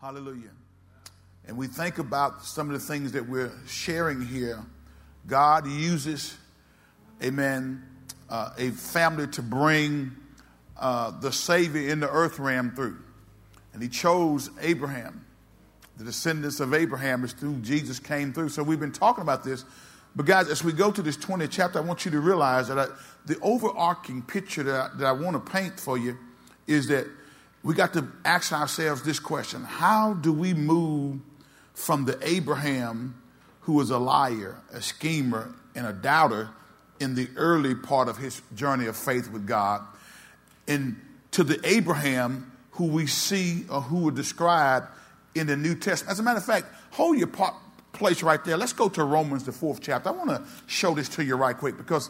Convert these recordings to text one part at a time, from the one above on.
Hallelujah. And we think about some of the things that we're sharing here. God uses, amen, uh, a family to bring uh, the Savior in the earth realm through. And He chose Abraham. The descendants of Abraham is through Jesus came through. So we've been talking about this. But guys, as we go to this 20th chapter, I want you to realize that I, the overarching picture that I, that I want to paint for you is that we got to ask ourselves this question How do we move from the Abraham who was a liar, a schemer, and a doubter in the early part of his journey of faith with God, and to the Abraham who we see or who are described in the New Testament? As a matter of fact, hold your place right there. Let's go to Romans, the fourth chapter. I want to show this to you right quick because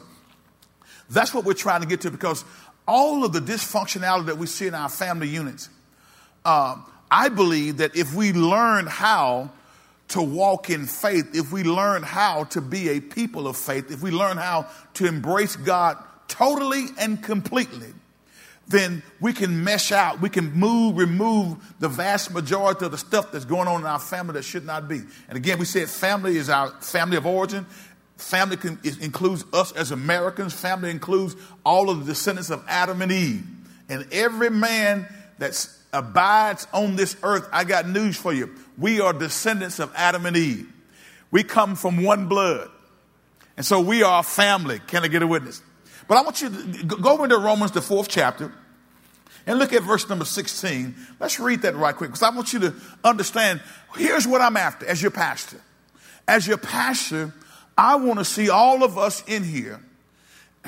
that's what we're trying to get to because all of the dysfunctionality that we see in our family units, uh, I believe that if we learn how to walk in faith, if we learn how to be a people of faith, if we learn how to embrace God totally and completely, then we can mesh out, we can move, remove the vast majority of the stuff that's going on in our family that should not be. And again, we said family is our family of origin. Family can, includes us as Americans. Family includes all of the descendants of Adam and Eve. And every man that abides on this earth, I got news for you. We are descendants of Adam and Eve. We come from one blood. And so we are family. Can I get a witness? But I want you to go into Romans, the fourth chapter, and look at verse number 16. Let's read that right quick because I want you to understand here's what I'm after as your pastor. As your pastor, I want to see all of us in here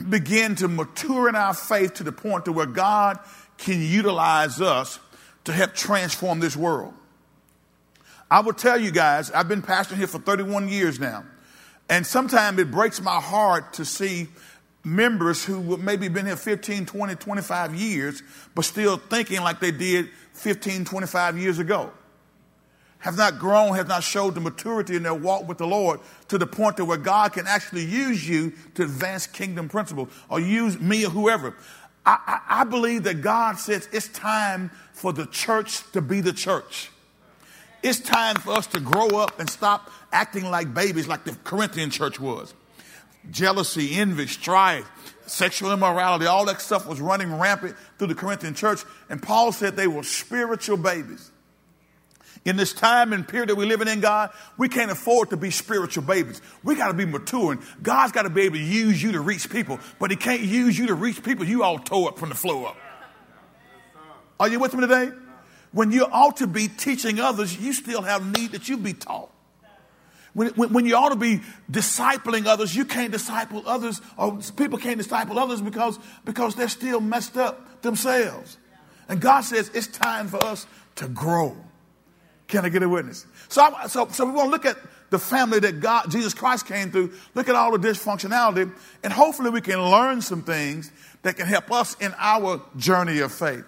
begin to mature in our faith to the point to where God can utilize us to help transform this world. I will tell you guys, I've been pastoring here for 31 years now. And sometimes it breaks my heart to see members who maybe been here 15, 20, 25 years, but still thinking like they did 15, 25 years ago have not grown, have not showed the maturity in their walk with the Lord to the point to where God can actually use you to advance kingdom principles or use me or whoever. I, I, I believe that God says it's time for the church to be the church. It's time for us to grow up and stop acting like babies like the Corinthian church was. Jealousy, envy, strife, sexual immorality, all that stuff was running rampant through the Corinthian church. And Paul said they were spiritual babies. In this time and period that we're living in, God, we can't afford to be spiritual babies. We got to be maturing. God's got to be able to use you to reach people, but He can't use you to reach people you all tore up from the floor up. Are you with me today? When you ought to be teaching others, you still have need that you be taught. When, when, when, you ought to be discipling others, you can't disciple others, or people can't disciple others because, because they're still messed up themselves. And God says it's time for us to grow. Can I get a witness? So, I, so, so we want to look at the family that God, Jesus Christ came through, look at all the dysfunctionality, and hopefully we can learn some things that can help us in our journey of faith.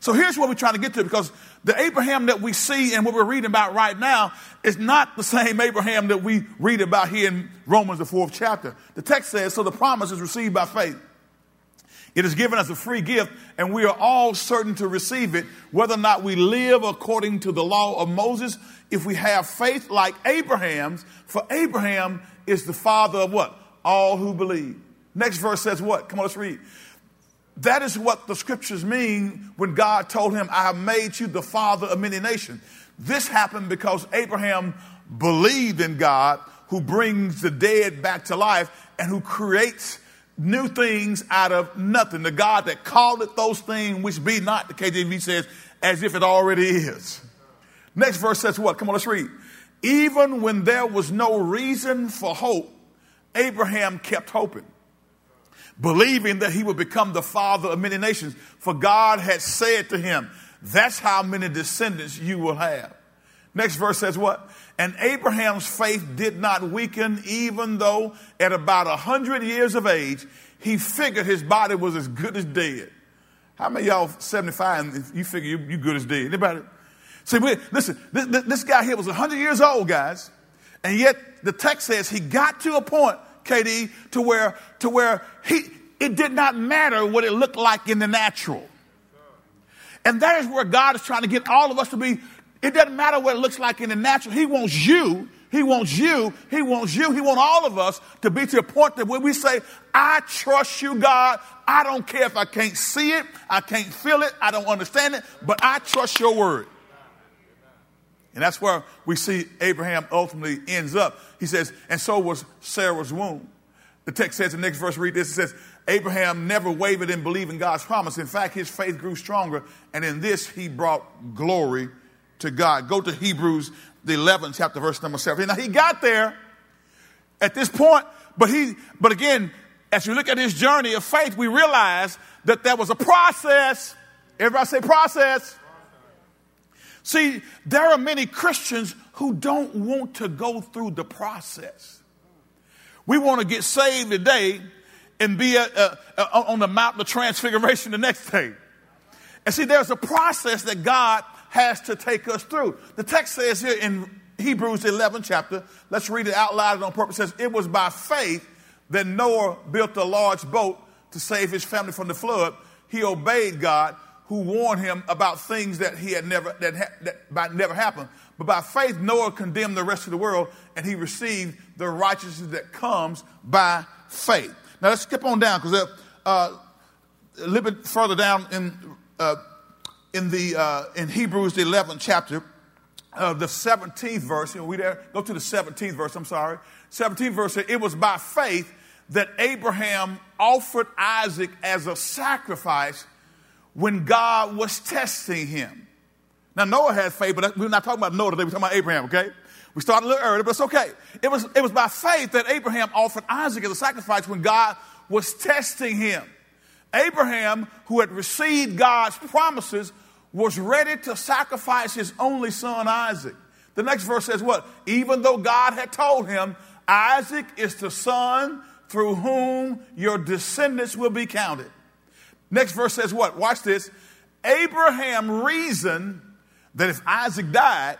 So here's what we're trying to get to because the Abraham that we see and what we're reading about right now is not the same Abraham that we read about here in Romans, the fourth chapter. The text says, So the promise is received by faith. It is given as a free gift, and we are all certain to receive it, whether or not we live according to the law of Moses. If we have faith like Abraham's, for Abraham is the father of what? All who believe. Next verse says what? Come on, let's read. That is what the scriptures mean when God told him, I have made you the father of many nations. This happened because Abraham believed in God who brings the dead back to life and who creates new things out of nothing. The God that called it those things which be not, the KJV says, as if it already is. Next verse says what? Come on, let's read. Even when there was no reason for hope, Abraham kept hoping, believing that he would become the father of many nations. For God had said to him, That's how many descendants you will have. Next verse says what? And Abraham's faith did not weaken, even though at about a 100 years of age, he figured his body was as good as dead. How many y'all 75 and you figure you, you good as dead? Anybody? See, we, listen, this, this guy here was 100 years old, guys, and yet the text says he got to a point, KD, to where, to where he, it did not matter what it looked like in the natural. And that is where God is trying to get all of us to be It doesn't matter what it looks like in the natural. He wants you. He wants you. He wants you. He wants all of us to be to a point that when we say, I trust you, God, I don't care if I can't see it, I can't feel it, I don't understand it, but I trust your word. And that's where we see Abraham ultimately ends up. He says, and so was Sarah's womb. The text says, the next verse, read this, it says, Abraham never wavered in believing God's promise. In fact, his faith grew stronger, and in this he brought glory to God. Go to Hebrews, the 11th chapter, verse number 17. Now, he got there at this point, but he, but again, as you look at his journey of faith, we realize that there was a process. Everybody say process. See, there are many Christians who don't want to go through the process. We want to get saved today and be a, a, a, on the mountain of transfiguration the next day. And see, there's a process that God has to take us through. The text says here in Hebrews 11 chapter, let's read it out loud on purpose. It says, It was by faith that Noah built a large boat to save his family from the flood. He obeyed God who warned him about things that he had never that, ha- that by, never happened. But by faith, Noah condemned the rest of the world, and he received the righteousness that comes by faith. Now let's skip on down because uh, a little bit further down in uh, in the uh, in Hebrews the 11th chapter, uh, the 17th verse. You know, we there go to the 17th verse. I'm sorry, 17th verse. It was by faith that Abraham offered Isaac as a sacrifice when God was testing him. Now, Noah had faith, but we're not talking about Noah today, we're talking about Abraham, okay? We started a little early, but it's okay. It was, it was by faith that Abraham offered Isaac as a sacrifice when God was testing him. Abraham, who had received God's promises, was ready to sacrifice his only son, Isaac. The next verse says what? Even though God had told him, Isaac is the son through whom your descendants will be counted. Next verse says what? Watch this. Abraham reasoned that if Isaac died,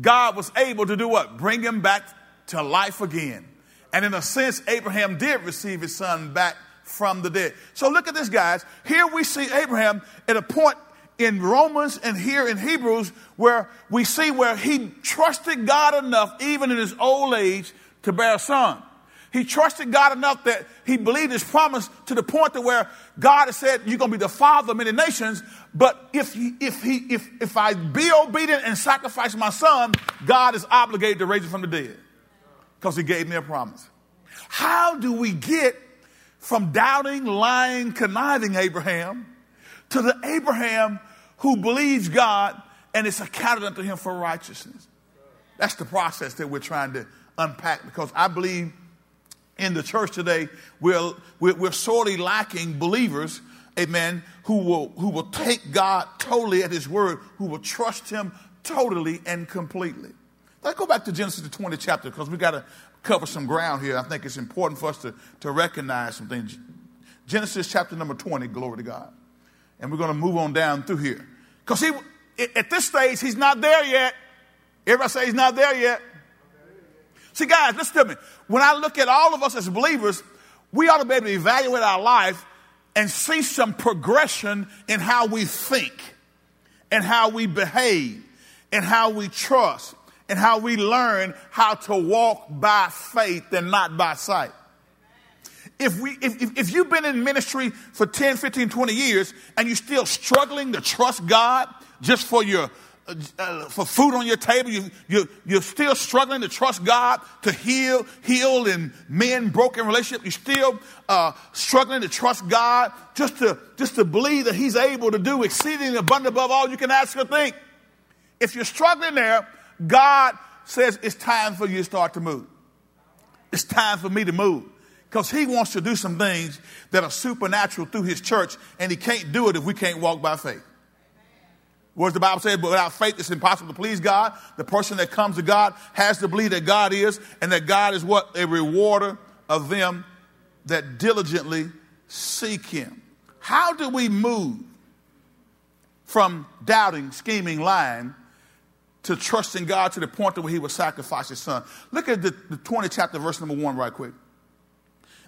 God was able to do what? Bring him back to life again. And in a sense, Abraham did receive his son back from the dead. So look at this, guys. Here we see Abraham at a point in Romans and here in Hebrews where we see where he trusted God enough, even in his old age, to bear a son. He trusted God enough that he believed his promise to the point to where God has said, You're gonna be the father of many nations. But if he, if he, if if I be obedient and sacrifice my son, God is obligated to raise him from the dead. Because he gave me a promise. How do we get from doubting, lying, conniving Abraham to the Abraham who believes God and it's accounted unto him for righteousness? That's the process that we're trying to unpack because I believe in the church today, we're, we're, we're sorely lacking believers, amen, who will, who will take God totally at His word, who will trust Him totally and completely. Let's go back to Genesis, the 20th chapter, because we got to cover some ground here. I think it's important for us to, to recognize some things. Genesis chapter number 20, glory to God. And we're going to move on down through here. Because he, at this stage, he's not there yet. Everybody say he's not there yet. See, guys, listen to me. When I look at all of us as believers, we ought to be able to evaluate our life and see some progression in how we think and how we behave and how we trust and how we learn how to walk by faith and not by sight. If, we, if, if you've been in ministry for 10, 15, 20 years and you're still struggling to trust God just for your uh, for food on your table. You, you, you're still struggling to trust God to heal, heal in men broken relationship. You're still uh, struggling to trust God just to, just to believe that He's able to do exceeding abundant above all you can ask or think. If you're struggling there, God says it's time for you to start to move. It's time for me to move. Because he wants to do some things that are supernatural through his church, and he can't do it if we can't walk by faith. What does the Bible say? But without faith, it's impossible to please God. The person that comes to God has to believe that God is, and that God is what? A rewarder of them that diligently seek Him. How do we move from doubting, scheming, lying to trusting God to the point where He would sacrifice His Son? Look at the, the 20 chapter, verse number one, right quick.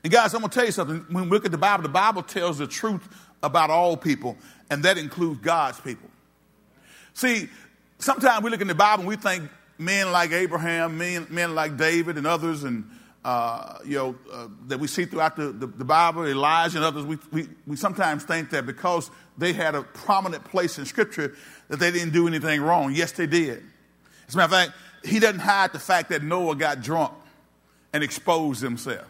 And guys, I'm going to tell you something. When we look at the Bible, the Bible tells the truth about all people, and that includes God's people. See, sometimes we look in the Bible and we think men like Abraham, men, men like David and others, and uh, you know uh, that we see throughout the, the, the, Bible, Elijah and others. We, we, we sometimes think that because they had a prominent place in Scripture that they didn't do anything wrong. Yes, they did. As a matter of fact, he doesn't hide the fact that Noah got drunk and exposed himself.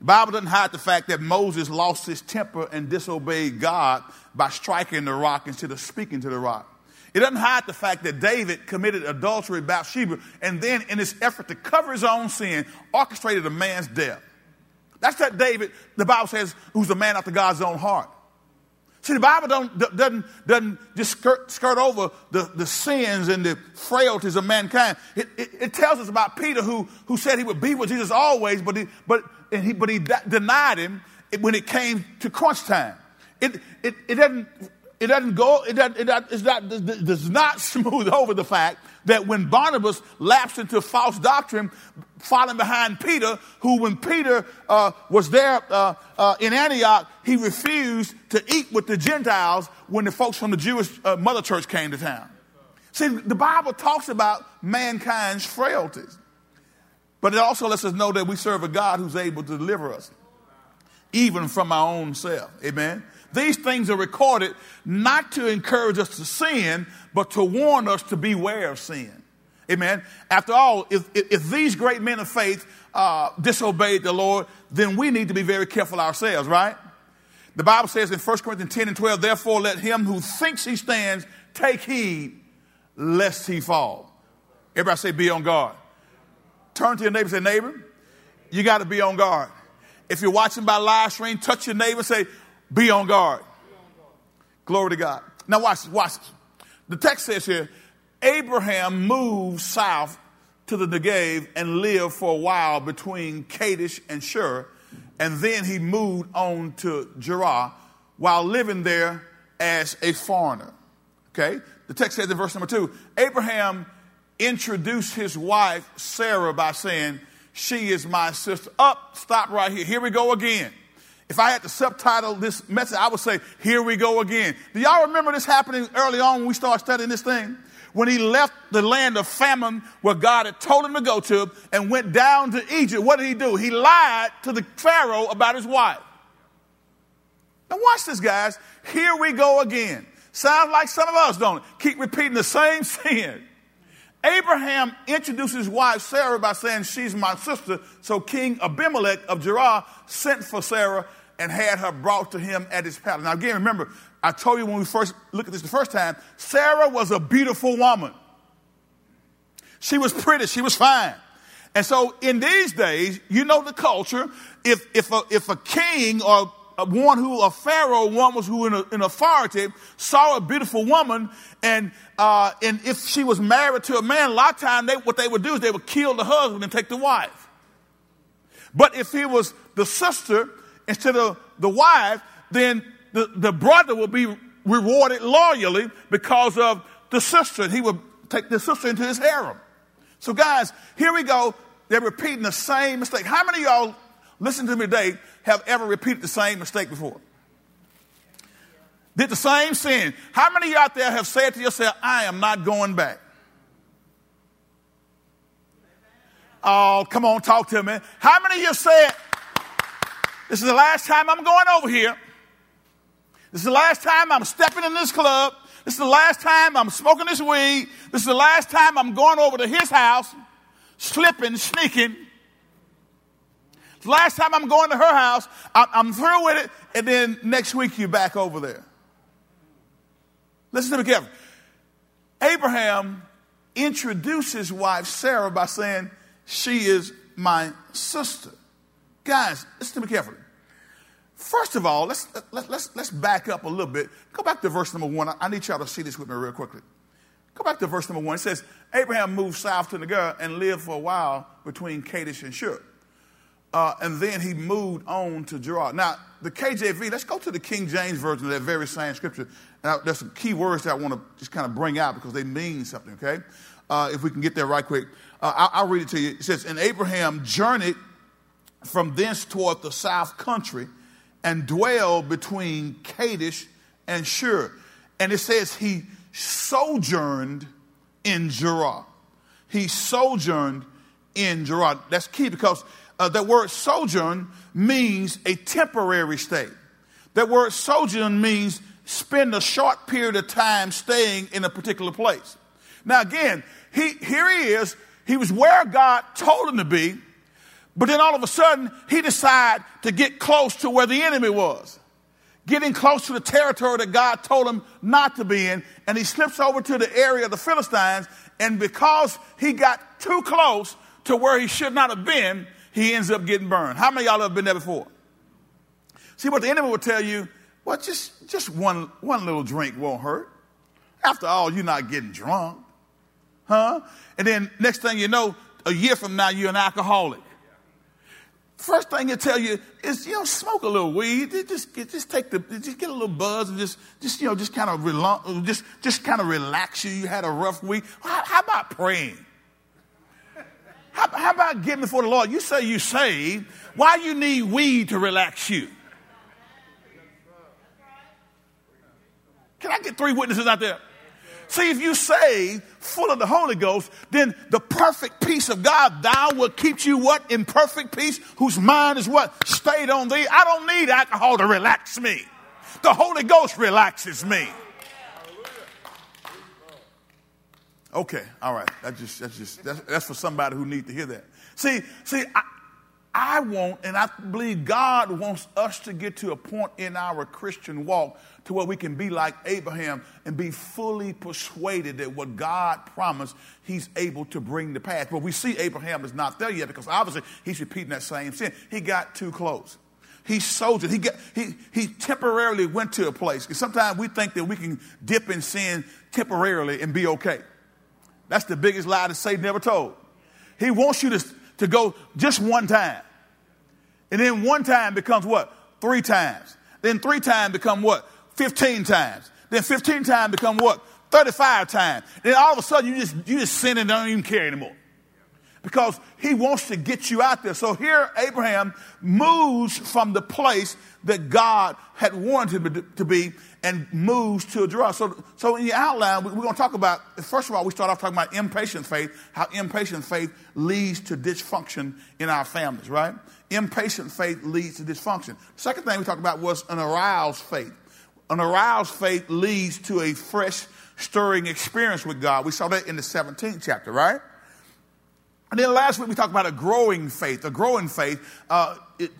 The Bible doesn't hide the fact that Moses lost his temper and disobeyed God by striking the rock instead of speaking to the rock. It doesn't hide the fact that David committed adultery with Bathsheba and then, in his effort to cover his own sin, orchestrated a man's death. That's that David, the Bible says, who's a man after God's own heart. See, the Bible don't, doesn't, doesn't just skirt, skirt over the, the sins and the frailties of mankind. It, it, it, tells us about Peter who, who said he would be with Jesus always, but he, but, and he, but he denied him when it came to crunch time. It, it, it doesn't it doesn't go, it, doesn't, it, not, it does not smooth over the fact that when Barnabas lapsed into false doctrine, following behind Peter, who when Peter uh, was there uh, uh, in Antioch, he refused to eat with the Gentiles when the folks from the Jewish uh, mother church came to town. See, the Bible talks about mankind's frailties, but it also lets us know that we serve a God who's able to deliver us, even from our own self. Amen. These things are recorded not to encourage us to sin, but to warn us to beware of sin. Amen. After all, if, if these great men of faith uh, disobeyed the Lord, then we need to be very careful ourselves, right? The Bible says in 1 Corinthians 10 and 12, therefore let him who thinks he stands take heed lest he fall. Everybody say, be on guard. Turn to your neighbor and say, neighbor, you got to be on guard. If you're watching by live stream, touch your neighbor and say, be on guard. Glory to God. Now watch, watch. The text says here, Abraham moved south to the Negev and lived for a while between Kadesh and Shur, and then he moved on to Gerar while living there as a foreigner. Okay? The text says in verse number two, Abraham introduced his wife Sarah by saying, She is my sister. Up, stop right here. Here we go again. If I had to subtitle this message, I would say, Here we go again. Do y'all remember this happening early on when we started studying this thing? When he left the land of famine where God had told him to go to and went down to Egypt, what did he do? He lied to the Pharaoh about his wife. Now, watch this, guys. Here we go again. Sounds like some of us, don't? Keep repeating the same sin. Abraham introduced his wife Sarah by saying, She's my sister. So King Abimelech of Gerar sent for Sarah and had her brought to him at his palace. Now, again, remember, I told you when we first looked at this the first time, Sarah was a beautiful woman. She was pretty, she was fine. And so in these days, you know the culture, if, if, a, if a king or one who, a pharaoh, one was who in, a, in authority, saw a beautiful woman, and, uh, and if she was married to a man, a lot of times they, what they would do is they would kill the husband and take the wife. But if he was the sister instead of the wife, then the, the brother will be rewarded loyally because of the sister. He would take the sister into his harem. So, guys, here we go. They're repeating the same mistake. How many of y'all, listen to me today, have ever repeated the same mistake before? Did the same sin. How many of you out there have said to yourself, I am not going back? Oh, come on, talk to me. How many of you said, this is the last time I'm going over here. This is the last time I'm stepping in this club. This is the last time I'm smoking this weed. This is the last time I'm going over to his house, slipping, sneaking. The last time I'm going to her house, I'm through with it, and then next week you're back over there. Listen to me carefully. Abraham introduced his wife Sarah by saying, She is my sister. Guys, listen to me carefully. First of all, let's, let, let's, let's back up a little bit. Go back to verse number one. I need y'all to see this with me real quickly. Go back to verse number one. It says, Abraham moved south to Negev and lived for a while between Kadesh and Shur. Uh, and then he moved on to Gerar. Now, the KJV, let's go to the King James Version of that very same scripture. Now, there's some key words that I want to just kind of bring out because they mean something, okay? Uh, if we can get there right quick. Uh, I'll, I'll read it to you. It says, And Abraham journeyed from thence toward the south country and dwell between Kadesh and Shur. And it says he sojourned in Gerar. He sojourned in Gerar. That's key because uh, that word sojourn means a temporary stay. That word sojourn means spend a short period of time staying in a particular place. Now, again, he, here he is. He was where God told him to be, but then all of a sudden, he decided to get close to where the enemy was, getting close to the territory that God told him not to be in, and he slips over to the area of the Philistines, and because he got too close to where he should not have been, he ends up getting burned. How many y'all have been there before? See what the enemy will tell you, well, just, just one, one little drink won't hurt. After all, you're not getting drunk. Huh? And then next thing you know, a year from now, you're an alcoholic. First thing they tell you is, you know, smoke a little weed. Just, just take the, just get a little buzz and just, just you know, just kind of relax, just, just kind of relax you. You had a rough week. How, how about praying? How, how, about getting before the Lord? You say you saved. Why you need weed to relax you? Can I get three witnesses out there? See, if you say full of the Holy Ghost, then the perfect peace of God, thou will keep you what? In perfect peace, whose mind is what? Stayed on thee. I don't need alcohol to relax me. The Holy Ghost relaxes me. Okay, all right. That's just that's just that's, that's for somebody who needs to hear that. See, see, I, I want, and I believe God wants us to get to a point in our Christian walk to where we can be like Abraham and be fully persuaded that what God promised, he's able to bring to pass. But we see Abraham is not there yet because obviously he's repeating that same sin. He got too close. He sojourned. He, got, he, he temporarily went to a place. Because sometimes we think that we can dip in sin temporarily and be okay. That's the biggest lie that Satan ever told. He wants you to to go just one time. And then one time becomes what? Three times. Then three times become what? 15 times. Then 15 times become what? 35 times. Then all of a sudden you just, you just sin and don't even care anymore. Because he wants to get you out there. So here Abraham moves from the place that God had warned him to be and moves to Gerar. So, so in the outline, we're going to talk about, first of all, we start off talking about impatient faith, how impatient faith leads to dysfunction in our families, right? Impatient faith leads to dysfunction. Second thing we talked about was an aroused faith. An aroused faith leads to a fresh, stirring experience with God. We saw that in the 17th chapter, right? And then last week we talked about a growing faith. A growing faith, uh, it,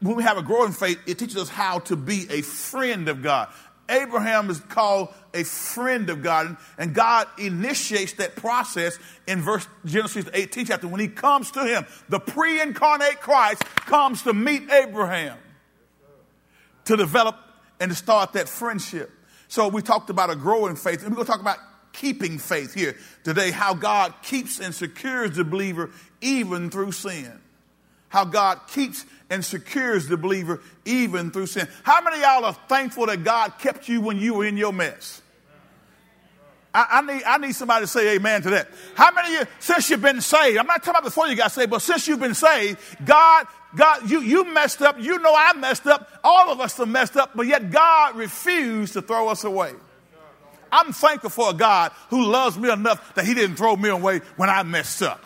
when we have a growing faith, it teaches us how to be a friend of God. Abraham is called a friend of God, and God initiates that process in verse Genesis 18 chapter when he comes to him. The pre-incarnate Christ comes to meet Abraham to develop and to start that friendship. So we talked about a growing faith, and we're going to talk about keeping faith here today, how God keeps and secures the believer even through sin. How God keeps and secures the believer even through sin. How many y'all are thankful that God kept you when you were in your mess? I, I, need, I need somebody to say amen to that. How many of you, since you've been saved, I'm not talking about before you got saved, but since you've been saved, God, God, you, you messed up. You know I messed up. All of us have messed up, but yet God refused to throw us away. I'm thankful for a God who loves me enough that he didn't throw me away when I messed up.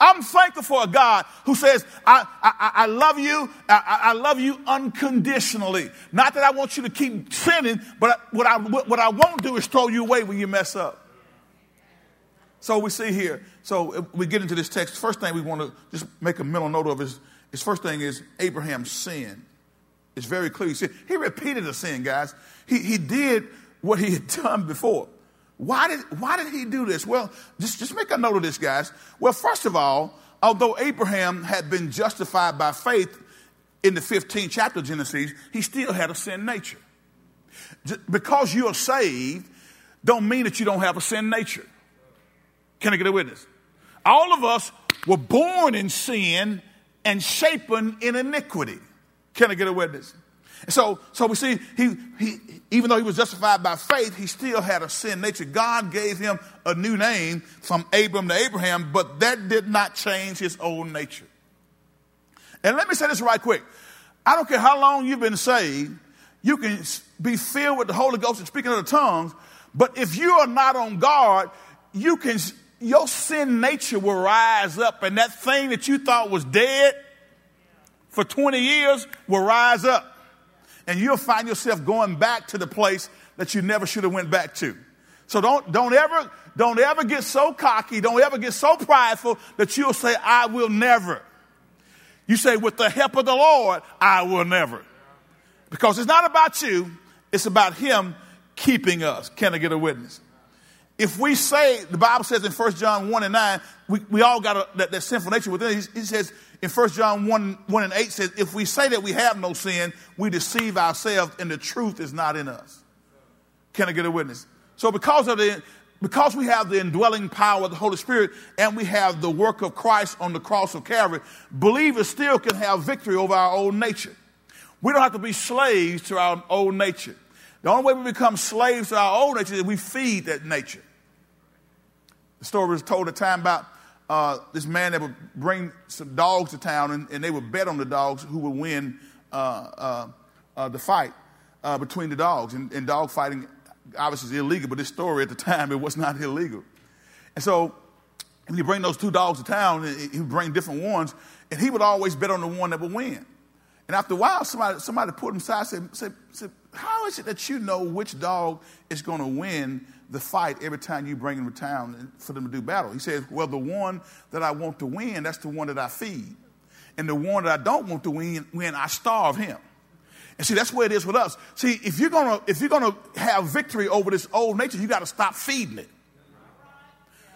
I'm thankful for a God who says, I, I, I love you. I, I, love you unconditionally. Not that I want you to keep sinning, but what I, what I won't do is throw you away when you mess up. So we see here, so we get into this text. First thing we want to just make a mental note of is, is first thing is Abraham's sin. It's very clear. He, he repeated the sin, guys. He, he did what he had done before. Why did, why did he do this? Well, just, just make a note of this, guys. Well, first of all, although Abraham had been justified by faith in the 15th chapter of Genesis, he still had a sin nature. Because you are saved, don't mean that you don't have a sin nature. Can I get a witness? All of us were born in sin and shapen in iniquity. Can I get a witness? So, so we see he, he, even though he was justified by faith, he still had a sin nature. God gave him a new name from Abram to Abraham, but that did not change his old nature. And let me say this right quick. I don't care how long you've been saved, you can be filled with the Holy Ghost and speaking other tongues, but if you are not on guard, you can, your sin nature will rise up, and that thing that you thought was dead for 20 years will rise up. And you'll find yourself going back to the place that you never should have went back to. So don't, don't ever, don't ever get so cocky, don't ever get so prideful that you'll say, I will never. You say, with the help of the Lord, I will never. Because it's not about you, it's about Him keeping us. Can I get a witness? If we say, the Bible says in 1 John 1 and 9, we, we all got a, that, that sinful nature within. He, he says in 1 John 1, 1 and 8 says, if we say that we have no sin, we deceive ourselves and the truth is not in us. Can I get a witness? So because of the because we have the indwelling power of the Holy Spirit and we have the work of Christ on the cross of Calvary, believers still can have victory over our old nature. We don't have to be slaves to our old nature. The only way we become slaves to our old nature is we feed that nature. The story was told a time about uh, this man that would bring some dogs to town and, and, they would bet on the dogs who would win uh, uh, uh the fight uh, between the dogs. And, and dog fighting obviously is illegal, but this story at the time, it was not illegal. And so when you bring those two dogs to town, he would bring different ones, and he would always bet on the one that would win. And after a while, somebody, somebody put him aside and said, said, said, How is it that you know which dog is going to win the fight every time you bring him to town for them to do battle? He says, Well, the one that I want to win, that's the one that I feed. And the one that I don't want to win, win I starve him. And see, that's where it is with us. See, if you're gonna if you're gonna have victory over this old nature, you got to stop feeding it.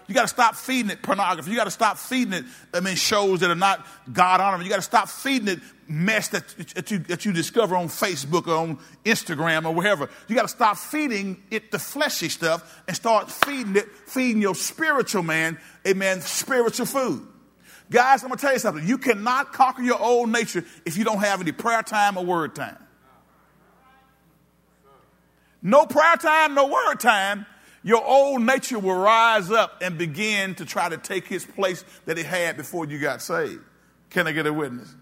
You got to stop feeding it pornography. You got to stop feeding it. I mean, shows that are not God honoring. You got to stop feeding it mess that, that, you, that you discover on Facebook or on Instagram or wherever. You got to stop feeding it the fleshy stuff and start feeding it, feeding your spiritual man, amen, spiritual food. Guys, I'm going to tell you something. You cannot conquer your old nature if you don't have any prayer time or word time. No prayer time, no word time. Your old nature will rise up and begin to try to take his place that it had before you got saved. Can I get a witness?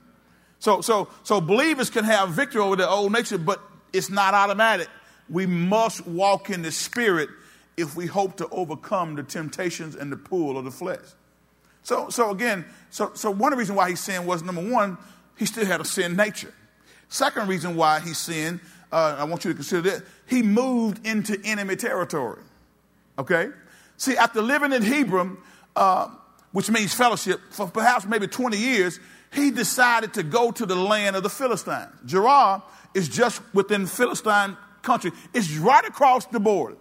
So, so, so believers can have victory over their old nature, but it's not automatic. We must walk in the spirit if we hope to overcome the temptations and the pull of the flesh. So, so again, so, so one of the reasons why he sinned was number one, he still had a sin nature. Second reason why he sinned, uh, I want you to consider that, he moved into enemy territory. Okay? See, after living in Hebron, uh, which means fellowship, for perhaps maybe 20 years, he decided to go to the land of the Philistines. Gerar is just within Philistine country. It's right across the border.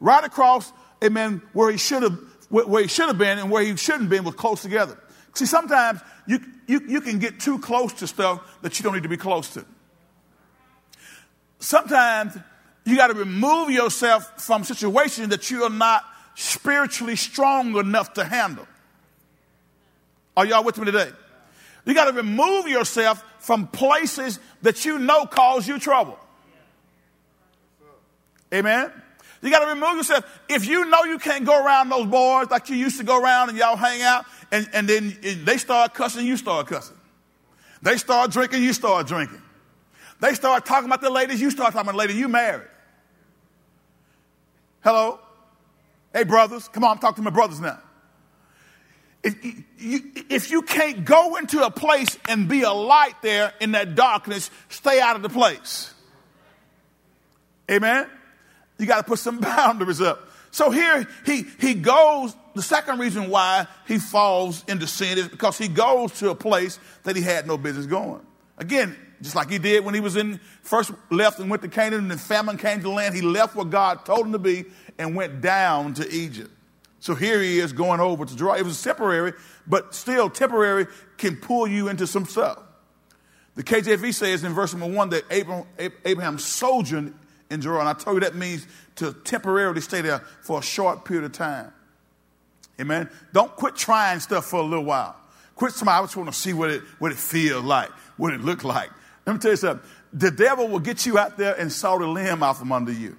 Right across, amen, where he should have where he should have been and where he shouldn't have been was close together. See, sometimes you, you, you can get too close to stuff that you don't need to be close to. Sometimes you got to remove yourself from situations that you are not spiritually strong enough to handle. Are y'all with me today? You got to remove yourself from places that you know cause you trouble. Amen. You got to remove yourself. If you know you can't go around those boys like you used to go around and y'all hang out, and, and then they start cussing, you start cussing. They start drinking, you start drinking. They start talking about the ladies, you start talking about the ladies, you married. Hello? Hey, brothers, come on, I'm talking to my brothers now. If you, if you can't go into a place and be a light there in that darkness, stay out of the place. Amen? You got to put some boundaries up. So here he, he goes, the second reason why he falls into sin is because he goes to a place that he had no business going. Again, just like he did when he was in, first left and went to Canaan and the famine came to the land, he left where God told him to be and went down to Egypt. So here he is going over to Gerar. It was temporary, but still temporary can pull you into some stuff. The KJV says in verse number one that Abraham, Abraham sojourned in. And I told you that means to temporarily stay there for a short period of time. Amen. Don't quit trying stuff for a little while. Quit somebody, I just want to see what it, what it feels like, what it look like. Let me tell you something. The devil will get you out there and saw the limb out from under you.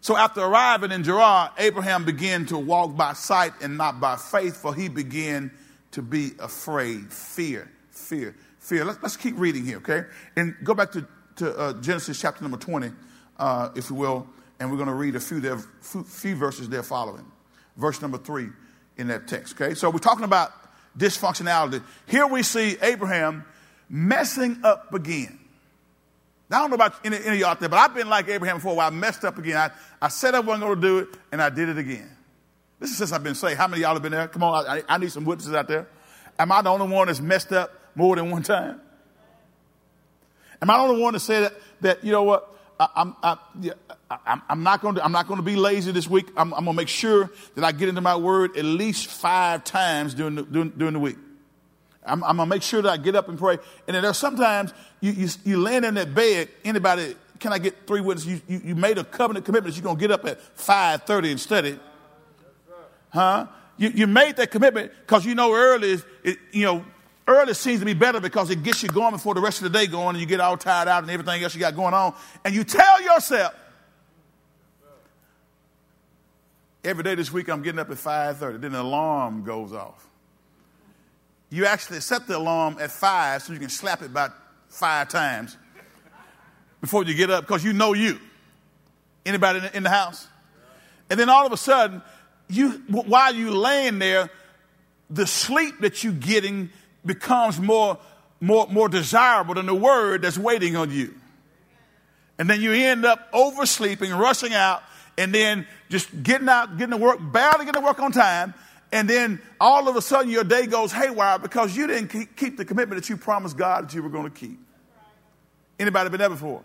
So after arriving in Gerar, Abraham began to walk by sight and not by faith, for he began to be afraid. Fear, fear, fear. Let's, let's keep reading here, okay? And go back to, to uh, Genesis chapter number 20, uh, if you will, and we're going to read a few, there, few verses there following. verse number three in that text. Okay, so we're talking about dysfunctionality. Here we see Abraham messing up again. Now, I don't know about any, any of y'all out there, but I've been like Abraham for a while. I messed up again. I, I said I wasn't going to do it, and I did it again. This is since I've been saved. How many of y'all have been there? Come on, I, I need some witnesses out there. Am I the only one that's messed up more than one time? Am I the only one to say that, that you know what, I, I'm, I, am I'm not going to, I'm not going to be lazy this week. I'm, I'm going to make sure that I get into my word at least five times during the, during, during the week. I'm, I'm going to make sure that I get up and pray. And then there's sometimes you, you, you land in that bed, anybody, can I get three witnesses? You, you, you made a covenant commitment you're going to get up at 5.30 and study. Huh? You, you made that commitment because you know early, it, you know, early seems to be better because it gets you going before the rest of the day going and you get all tired out and everything else you got going on. And you tell yourself, every day this week I'm getting up at 5.30. Then the alarm goes off. You actually set the alarm at 5 so you can slap it about five times before you get up because you know you. Anybody in the house? And then all of a sudden, you, while you're laying there, the sleep that you're getting becomes more, more, more desirable than the word that's waiting on you. And then you end up oversleeping, rushing out, and then just getting out, getting to work, barely getting to work on time. And then all of a sudden your day goes haywire because you didn't keep the commitment that you promised God that you were going to keep. Anybody been there before?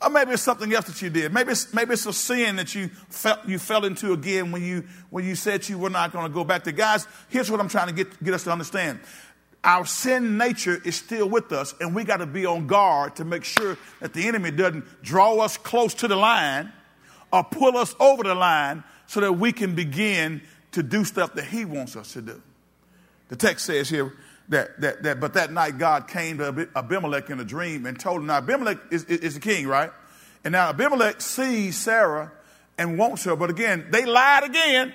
Or maybe it's something else that you did. Maybe it's, maybe it's a sin that you felt you fell into again when you when you said you were not going to go back to. Guys, here's what I'm trying to get, get us to understand. Our sin nature is still with us, and we got to be on guard to make sure that the enemy doesn't draw us close to the line or pull us over the line so that we can begin to do stuff that he wants us to do. The text says here, that, that, that, but that night God came to Abimelech in a dream and told him, now Abimelech is, is, is the king, right? And now Abimelech sees Sarah and wants her, but again, they lied again.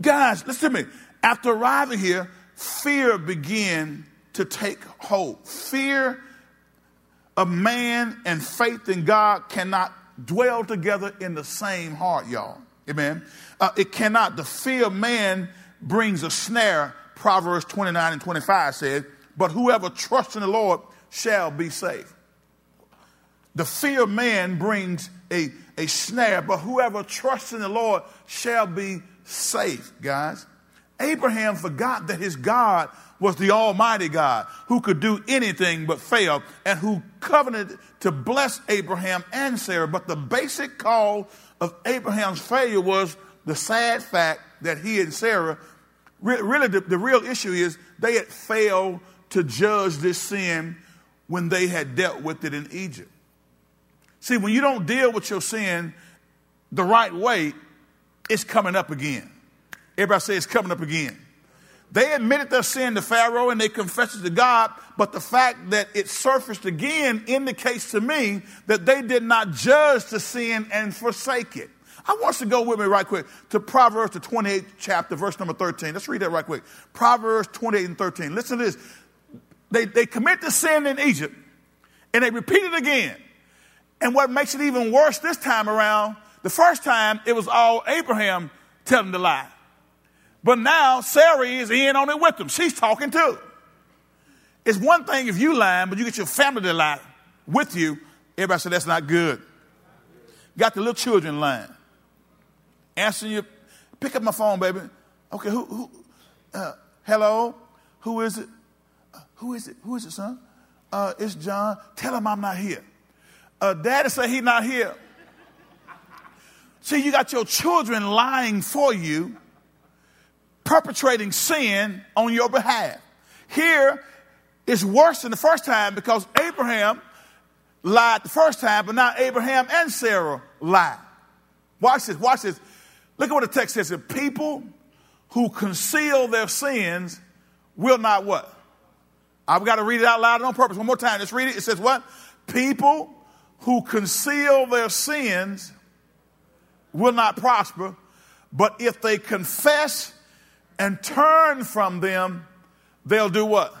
Guys, listen to me. After arriving here, fear began to take hold. Fear of man and faith in God cannot dwell together in the same heart, y'all. Amen. Uh, it cannot. The fear of man brings a snare Proverbs 29 and 25 says, But whoever trusts in the Lord shall be safe. The fear of man brings a, a snare, but whoever trusts in the Lord shall be safe, guys. Abraham forgot that his God was the Almighty God who could do anything but fail and who covenanted to bless Abraham and Sarah. But the basic call of Abraham's failure was the sad fact that he and Sarah really, the, the real issue is they had failed to judge this sin when they had dealt with it in Egypt. See, when you don't deal with your sin the right way, it's coming up again. Everybody say it's coming up again. They admitted their sin to Pharaoh and they confessed it to God, but the fact that it surfaced again indicates to me that they did not judge the sin and forsake it. I want us to go with me right quick to Proverbs, the 28th chapter, verse number 13. Let's read that right quick. Proverbs 28 and 13. Listen to this. They, they commit the sin in Egypt and they repeat it again. And what makes it even worse this time around, the first time it was all Abraham telling the lie. But now Sarah is in on it with them. She's talking too. It's one thing if you lie, but you get your family to lie with you. Everybody said that's not good. Got the little children lying answering you. Pick up my phone, baby. Okay, who, who uh, hello? Who is it? Uh, who is it? Who is it, son? Uh, it's John. Tell him I'm not here. Uh, Daddy said he's not here. See, you got your children lying for you, perpetrating sin on your behalf. Here, it's worse than the first time because Abraham lied the first time, but now Abraham and Sarah lied. Watch this, watch this. Look at what the text says. People who conceal their sins will not what? I've got to read it out loud on purpose. One more time. Let's read it. It says what? People who conceal their sins will not prosper, but if they confess and turn from them, they'll do what?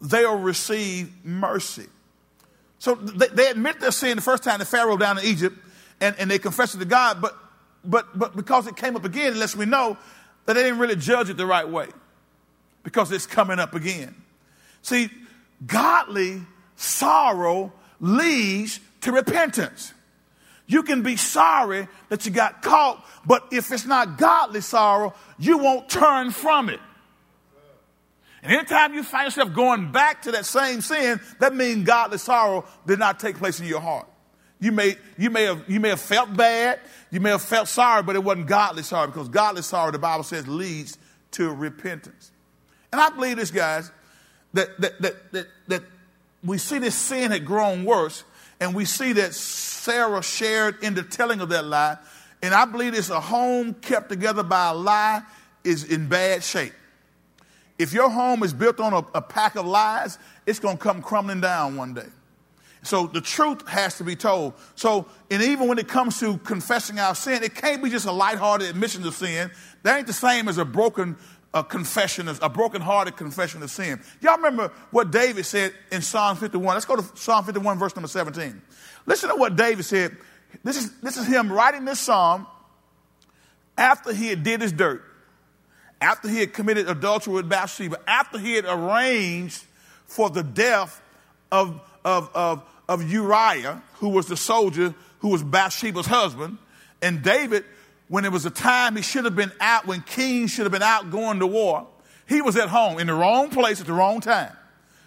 They'll receive mercy. So they, they admit their sin the first time, the Pharaoh down in Egypt, and, and they confess it to God, but but, but because it came up again, it lets me know that they didn't really judge it the right way because it's coming up again. See, godly sorrow leads to repentance. You can be sorry that you got caught, but if it's not godly sorrow, you won't turn from it. And anytime you find yourself going back to that same sin, that means godly sorrow did not take place in your heart. You may, you may have, you may have felt bad, you may have felt sorry, but it wasn't godly sorrow because godly sorrow, the Bible says, leads to repentance. And I believe this, guys, that, that, that, that, that we see this sin had grown worse, and we see that Sarah shared in the telling of that lie. And I believe it's a home kept together by a lie is in bad shape. If your home is built on a, a pack of lies, it's going to come crumbling down one day. So the truth has to be told. So, and even when it comes to confessing our sin, it can't be just a lighthearted admission of sin. That ain't the same as a broken a confession, of, a broken-hearted confession of sin. Y'all remember what David said in Psalm 51? Let's go to Psalm 51, verse number 17. Listen to what David said. This is, this is him writing this psalm after he had did his dirt, after he had committed adultery with Bathsheba, after he had arranged for the death of, of, of, of Uriah, who was the soldier who was Bathsheba's husband. And David when it was a time he should have been out, when kings should have been out going to war, he was at home in the wrong place at the wrong time.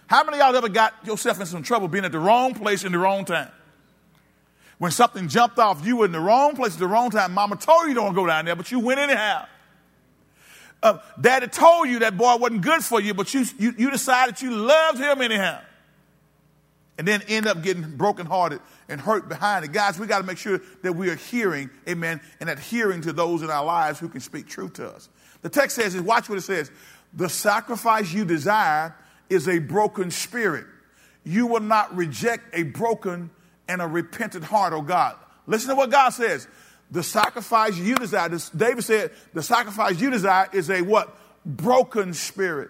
How many of y'all ever got yourself in some trouble being at the wrong place in the wrong time? When something jumped off, you were in the wrong place at the wrong time. Mama told you don't go down there, but you went anyhow. Uh, Daddy told you that boy wasn't good for you, but you, you, you decided you loved him anyhow and then end up getting brokenhearted and hurt behind it. Guys, we got to make sure that we are hearing, amen, and adhering to those in our lives who can speak truth to us. The text says, watch what it says. The sacrifice you desire is a broken spirit. You will not reject a broken and a repentant heart, oh God. Listen to what God says. The sacrifice you desire, this, David said, the sacrifice you desire is a what? Broken spirit.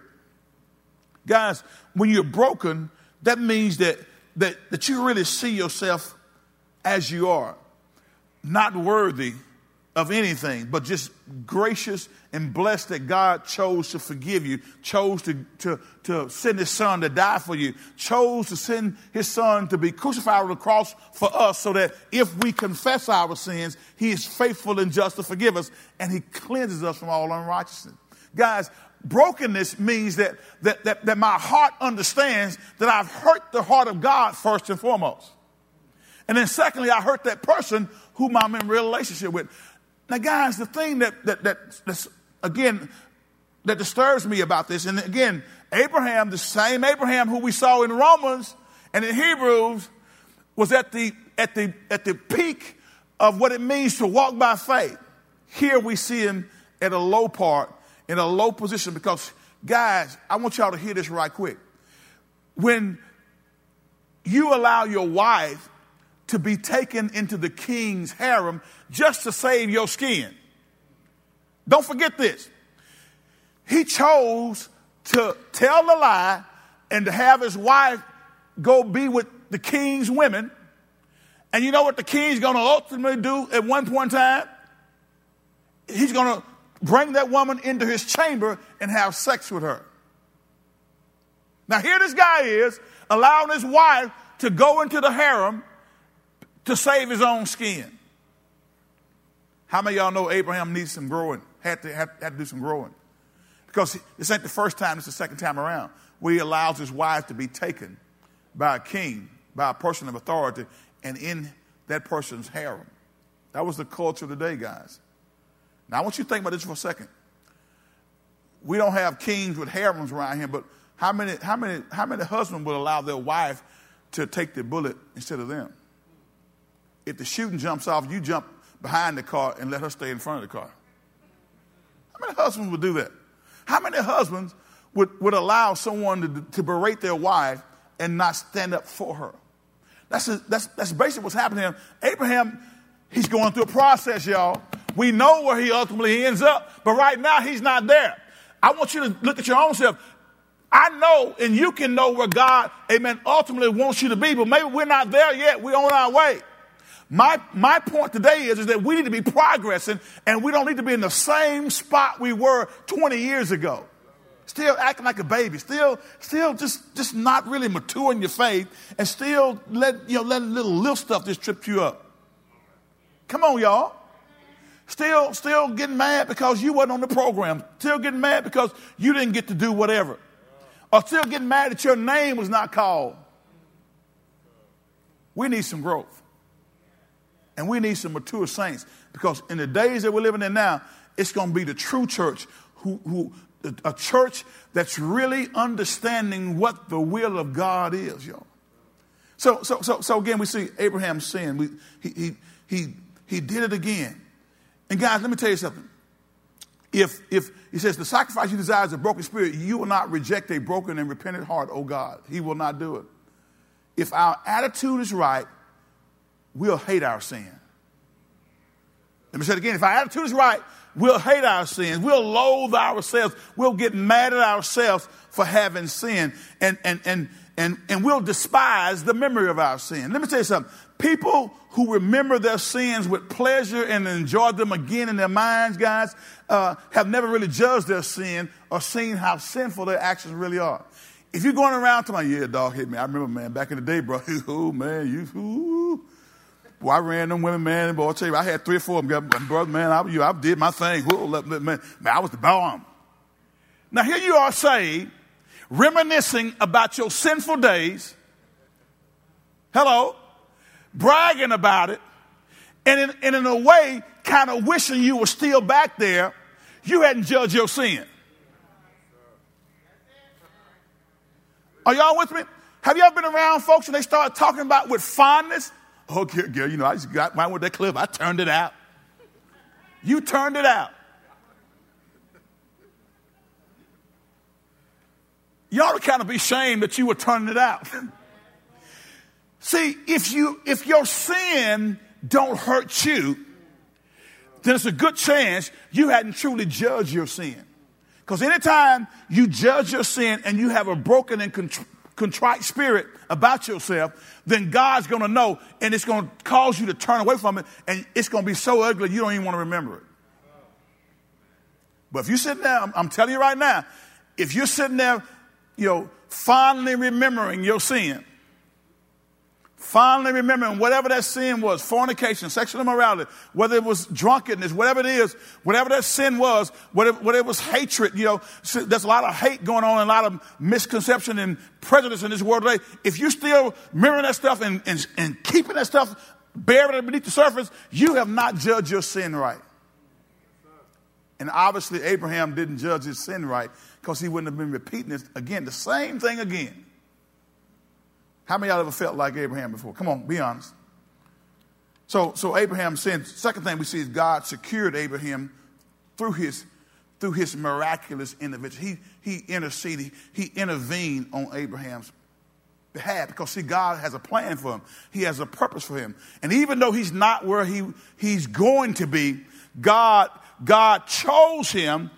Guys, when you're broken, that means that that, that you really see yourself as you are, not worthy of anything, but just gracious and blessed that God chose to forgive you, chose to, to, to send his son to die for you, chose to send his son to be crucified on the cross for us so that if we confess our sins, he is faithful and just to forgive us and he cleanses us from all unrighteousness. Guys, brokenness means that, that, that, that my heart understands that I've hurt the heart of God first and foremost. And then secondly, I hurt that person whom I'm in relationship with. Now, guys, the thing that, that, that that's, again, that disturbs me about this, and again, Abraham, the same Abraham who we saw in Romans and in Hebrews, was at the, at the, at the peak of what it means to walk by faith. Here we see him at a low part in a low position because, guys, I want y'all to hear this right quick. When you allow your wife to be taken into the king's harem just to save your skin, don't forget this. He chose to tell the lie and to have his wife go be with the king's women. And you know what the king's going to ultimately do at one point in time? He's going to bring that woman into his chamber and have sex with her. Now, here this guy is allowing his wife to go into the harem to save his own skin. How many y'all know Abraham needs some growing? Had to, had, had to do some growing. Because this ain't the first time, it's the second time around where he allows his wife to be taken by a king, by a person of authority, and in that person's harem. That was the culture of the day, guys. Now, I want you to think about this for a second. We don't have kings with harems around here, but how many, how many, how many husbands would allow their wife to take the bullet instead of them? If the shooting jumps off, you jump behind the car and let her stay in front of the car. How many husbands would do that? How many husbands would, would allow someone to, to berate their wife and not stand up for her? That's, a, that's, that's basically what's happening. Abraham, he's going through a process, y'all. We know where he ultimately ends up, but right now he's not there. I want you to look at your own self. I know, and you can know where God, amen, ultimately wants you to be, but maybe we're not there yet. We're on our way. My, my point today is, is that we need to be progressing and we don't need to be in the same spot we were 20 years ago. Still acting like a baby, still, still just, just not really mature in your faith, and still let, you know, letting little little stuff just trip you up. Come on, y'all. Still, still getting mad because you wasn't on the program. Still getting mad because you didn't get to do whatever. Or still getting mad that your name was not called. We need some growth. And we need some mature saints because in the days that we're living in now, it's going to be the true church who, who a church that's really understanding what the will of God is, y'all. So, so, so, so again, we see Abraham sin. We, he, he, he, he did it again. And guys, let me tell you something. If, if he says, the sacrifice you desire is a broken spirit, you will not reject a broken and repentant heart, oh God. He will not do it. If our attitude is right, we'll hate our sin. Let me say it again. If our attitude is right, we'll hate our sins. We'll loathe ourselves. We'll get mad at ourselves for having sin. And, and, and, and, and we'll despise the memory of our sin. Let me tell you something. People who remember their sins with pleasure and enjoy them again in their minds, guys, uh, have never really judged their sin or seen how sinful their actions really are. If you're going around to my, yeah, dog hit me. I remember, man, back in the day, bro. oh, man, you, ooh. Boy, I ran them women, man. Boy, I tell you, I had three or four of them. Brother, man, I, you, I did my thing. Ooh, man, man, I was the bomb. Now, here you are saved, reminiscing about your sinful days. Hello? Bragging about it. And in, and in a way, kind of wishing you were still back there. You hadn't judged your sin. Are y'all with me? Have you ever been around folks and they start talking about with fondness? Oh, girl, you know, I just got mine with that clip. I turned it out. You turned it out. You ought to kind of be ashamed that you were turning it out. See, if you if your sin don't hurt you, then it's a good chance you hadn't truly judged your sin. Because anytime you judge your sin and you have a broken and contrite spirit about yourself, then God's going to know and it's going to cause you to turn away from it and it's going to be so ugly you don't even want to remember it. But if you're sitting there, I'm, I'm telling you right now, if you're sitting there, you know, fondly remembering your sin, Finally remembering whatever that sin was, fornication, sexual immorality, whether it was drunkenness, whatever it is, whatever that sin was, whatever, it was hatred, you know, there's a lot of hate going on and a lot of misconception and prejudice in this world today. If you're still mirroring that stuff and, and, and keeping that stuff buried beneath the surface, you have not judged your sin right. And obviously Abraham didn't judge his sin right because he wouldn't have been repeating this again, the same thing again. How many of y'all ever felt like Abraham before? Come on, be honest. So, so Abraham sinned. Second thing we see is God secured Abraham through his, through his miraculous intervention. He, he interceded, he intervened on Abraham's behalf because see, God has a plan for him. He has a purpose for him. And even though he's not where he, he's going to be, God, God chose him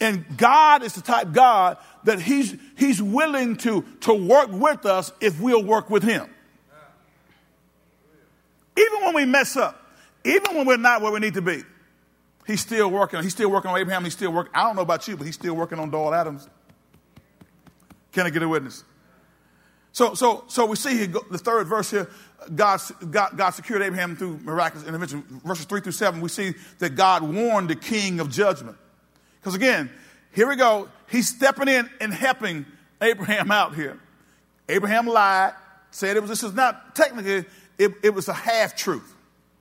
and God is the type God that he's, he's willing to, to work with us if we'll work with him. Even when we mess up, even when we're not where we need to be, he's still working. He's still working on Abraham. He's still working. I don't know about you, but he's still working on Doyle Adams. Can I get a witness? So, so, so we see here, the third verse here, God, God, God secured Abraham through miraculous intervention. Verses three through seven, we see that God warned the king of judgment. Because again, here we go. He's stepping in and helping Abraham out here. Abraham lied, said it was, this is not technically, it, it was a half truth.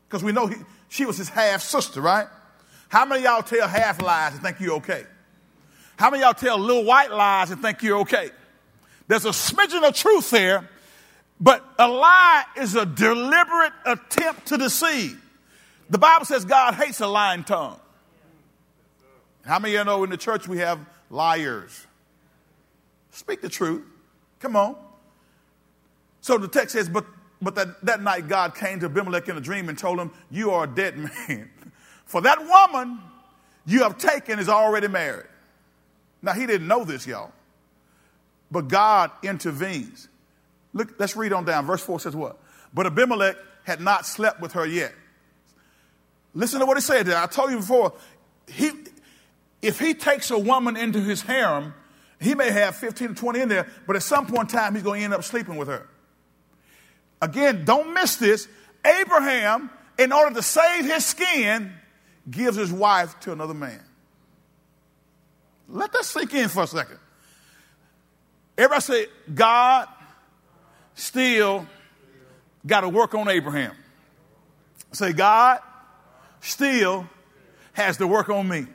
Because we know he, she was his half sister, right? How many y'all tell half lies and think you're okay? How many y'all tell little white lies and think you're okay? There's a smidgen of truth there, but a lie is a deliberate attempt to deceive. The Bible says God hates a lying tongue. How many of you know in the church we have liars? Speak the truth. Come on. So the text says, but, but that, that night God came to Abimelech in a dream and told him, You are a dead man. For that woman you have taken is already married. Now he didn't know this, y'all. But God intervenes. Look, let's read on down. Verse 4 says what? But Abimelech had not slept with her yet. Listen to what he said there. I told you before, he, if he takes a woman into his harem, he may have 15 to 20 in there, but at some point in time, he's going to end up sleeping with her. Again, don't miss this. Abraham, in order to save his skin, gives his wife to another man. Let that sink in for a second. Everybody say, God still got to work on Abraham. Say, God still has to work on me.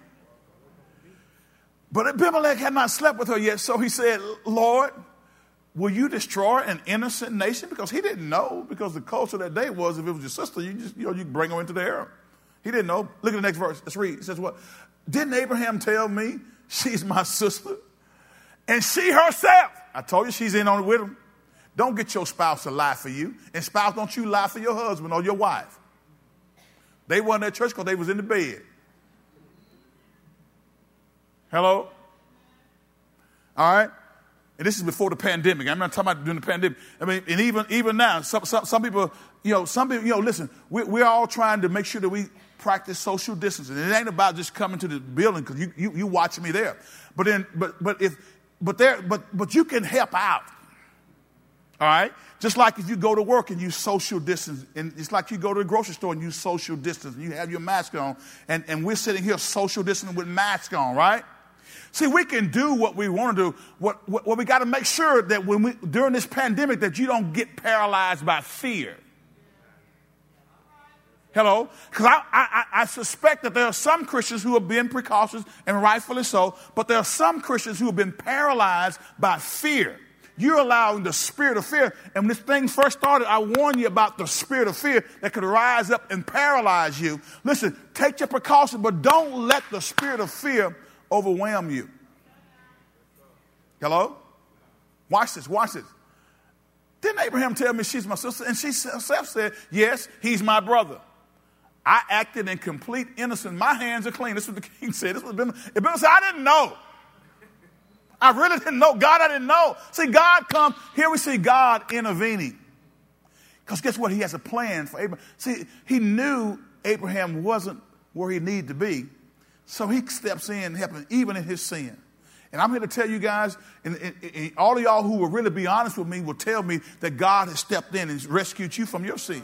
But Abimelech had not slept with her yet, so he said, Lord, will you destroy an innocent nation? Because he didn't know, because the culture that day was if it was your sister, you just, you know, you bring her into the harem. He didn't know. Look at the next verse. Let's read. It says what? Didn't Abraham tell me she's my sister? And she herself, I told you she's in on it with him. Don't get your spouse to lie for you. And spouse, don't you lie for your husband or your wife. They weren't at church because they was in the bed. Hello? All right? And this is before the pandemic. I'm not talking about during the pandemic. I mean, and even even now, some, some, some people, you know, some people, you know, listen, we, we're all trying to make sure that we practice social distancing. It ain't about just coming to the building because you, you, you watching me there. But then, but, but if, but there, but, but you can help out. All right? Just like if you go to work and you social distance, and it's like you go to the grocery store and you social distance, and you have your mask on, and, and we're sitting here social distancing with masks on, right? See, we can do what we want to do. What, what, what we got to make sure that when we, during this pandemic, that you don't get paralyzed by fear. Hello? Because I, I, I, suspect that there are some Christians who have been precautious, and rightfully so, but there are some Christians who have been paralyzed by fear. You're allowing the spirit of fear. And when this thing first started, I warned you about the spirit of fear that could rise up and paralyze you. Listen, take your precautions, but don't let the spirit of fear overwhelm you. Hello? Watch this, watch this. Didn't Abraham tell me she's my sister? And she herself said, Yes, he's my brother. I acted in complete innocence. My hands are clean. This is what the king said. This was Abimelech said, I didn't know. I really didn't know. God, I didn't know. See, God come. Here we see God intervening. Because guess what? He has a plan for Abraham. See, he knew Abraham wasn't where he needed to be. So he steps in, helping even in his sin. And I'm here to tell you guys, and, and, and, all of y'all who will really be honest with me will tell me that God has stepped in and rescued you from your sin.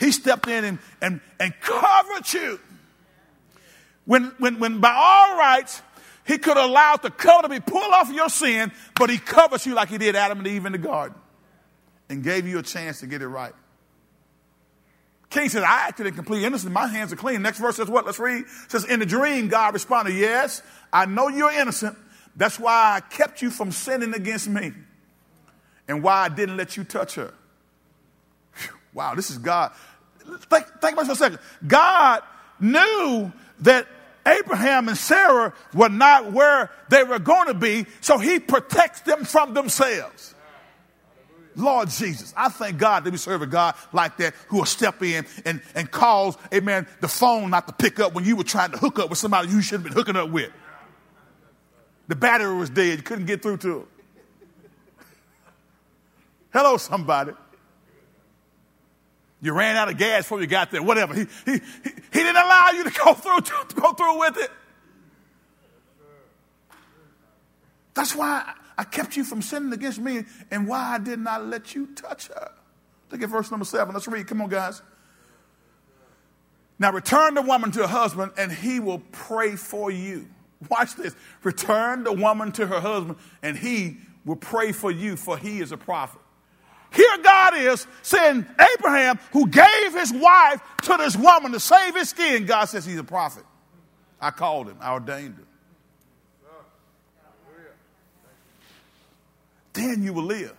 He stepped in and, and, and covered you. When, when, when by all rights, he could allow the cover to be pulled off your sin, but he covers you like he did Adam and Eve in the garden and gave you a chance to get it right. King says, I acted in complete innocence. My hands are clean. Next verse says what? Let's read. It says, In the dream, God responded, Yes, I know you're innocent. That's why I kept you from sinning against me and why I didn't let you touch her. Wow, this is God. Think, think about it for a second. God knew that Abraham and Sarah were not where they were going to be, so he protects them from themselves. Lord Jesus, I thank God that we serve a God like that who will step in and, and cause, amen, the phone not to pick up when you were trying to hook up with somebody you should have been hooking up with. The battery was dead. You couldn't get through to it. Hello, somebody. You ran out of gas before you got there, whatever. He, he, he, he didn't allow you to go through, to go through with it. That's why I kept you from sinning against me and why I did not let you touch her. Look at verse number seven. Let's read. Come on, guys. Now return the woman to her husband and he will pray for you. Watch this. Return the woman to her husband and he will pray for you, for he is a prophet. Here God is saying, Abraham, who gave his wife to this woman to save his skin, God says he's a prophet. I called him, I ordained him. Then you will live.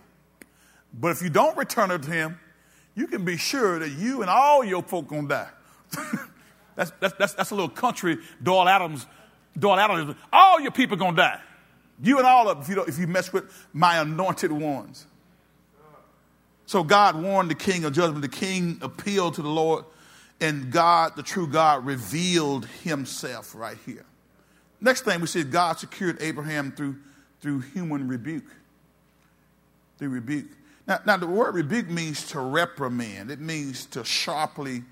But if you don't return it to him, you can be sure that you and all your folk gonna die. that's, that's, that's, that's, a little country Doyle Adams, Doyle Adams, all your people gonna die. You and all of if you, if you mess with my anointed ones. So God warned the king of judgment. The king appealed to the Lord, and God, the true God, revealed himself right here. Next thing we see, God secured Abraham through, through human rebuke the rebuke. Now, now, the word rebuke means to reprimand, it means to sharply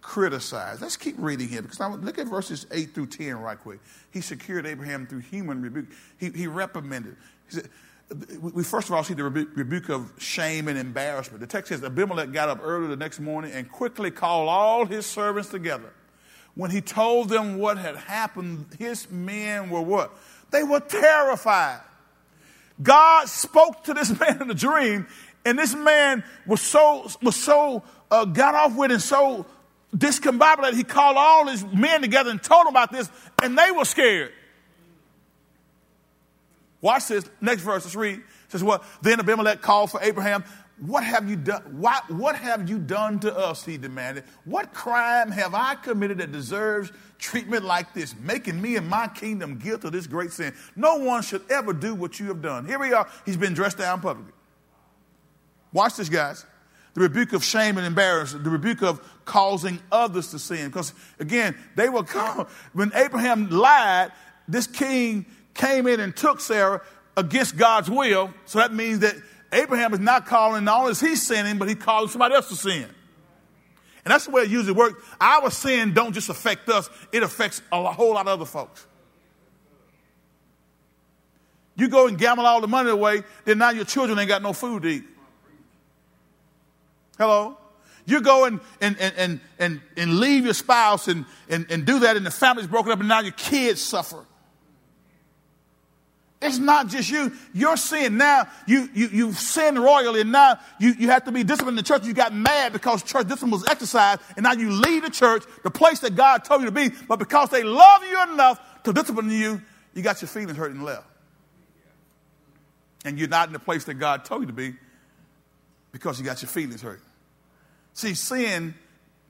criticize. Let's keep reading here because now look at verses 8 through 10 right quick. He secured Abraham through human rebuke, he, he reprimanded. He said, we first of all see the rebuke of shame and embarrassment. The text says Abimelech got up early the next morning and quickly called all his servants together. When he told them what had happened, his men were what? They were terrified. God spoke to this man in a dream, and this man was so was so uh, got off with and so discombobulated. He called all his men together and told them about this, and they were scared. Watch this. Next verse. Let's read. It says what? Then Abimelech called for Abraham. What have you done? What, what have you done to us? He demanded. What crime have I committed that deserves treatment like this, making me and my kingdom guilty of this great sin? No one should ever do what you have done. Here we are. He's been dressed down publicly. Watch this, guys. The rebuke of shame and embarrassment, the rebuke of causing others to sin. Because again, they were when Abraham lied, this king came in and took Sarah against God's will. So that means that Abraham is not calling, not only is he sinning, but he's calling somebody else to sin. And that's the way it usually works. Our sin don't just affect us, it affects a whole lot of other folks. You go and gamble all the money away, then now your children ain't got no food to eat. Hello? You go and, and, and, and, and, leave your spouse and, and, and do that, and the family's broken up, and now your kids suffer. It's not just you. You're sin. Now you, you, you've sinned royally, and now you, you have to be disciplined in the church. You got mad because church discipline was exercised, and now you leave the church, the place that God told you to be, but because they love you enough to discipline you, you got your feelings hurt and left. And you're not in the place that God told you to be because you got your feelings hurt. See, sin